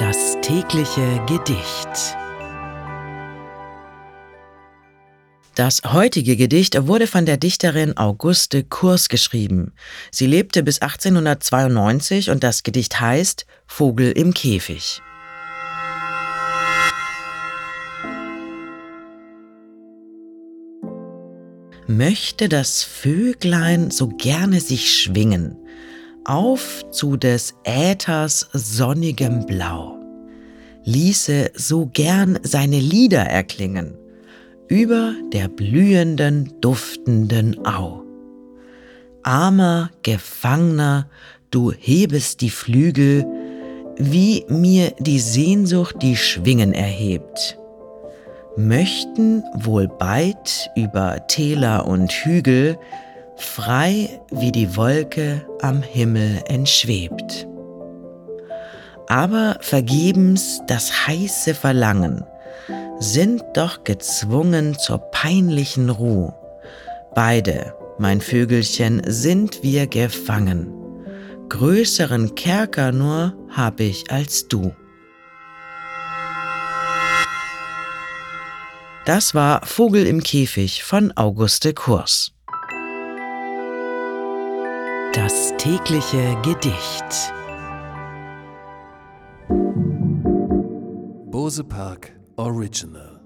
Das tägliche Gedicht. Das heutige Gedicht wurde von der Dichterin Auguste Kurs geschrieben. Sie lebte bis 1892 und das Gedicht heißt Vogel im Käfig. Möchte das Vöglein so gerne sich schwingen, auf zu des Äthers sonnigem Blau, ließe so gern seine Lieder erklingen, über der blühenden, duftenden Au. Armer Gefangner, du hebest die Flügel, wie mir die Sehnsucht die Schwingen erhebt. Möchten wohl beid über Täler und Hügel, frei wie die Wolke am Himmel entschwebt. Aber vergebens das heiße Verlangen, sind doch gezwungen zur peinlichen Ruh. Beide, mein Vögelchen, sind wir gefangen. Größeren Kerker nur hab ich als du. Das war Vogel im Käfig von Auguste Kurs. Das tägliche Gedicht. Bose Park Original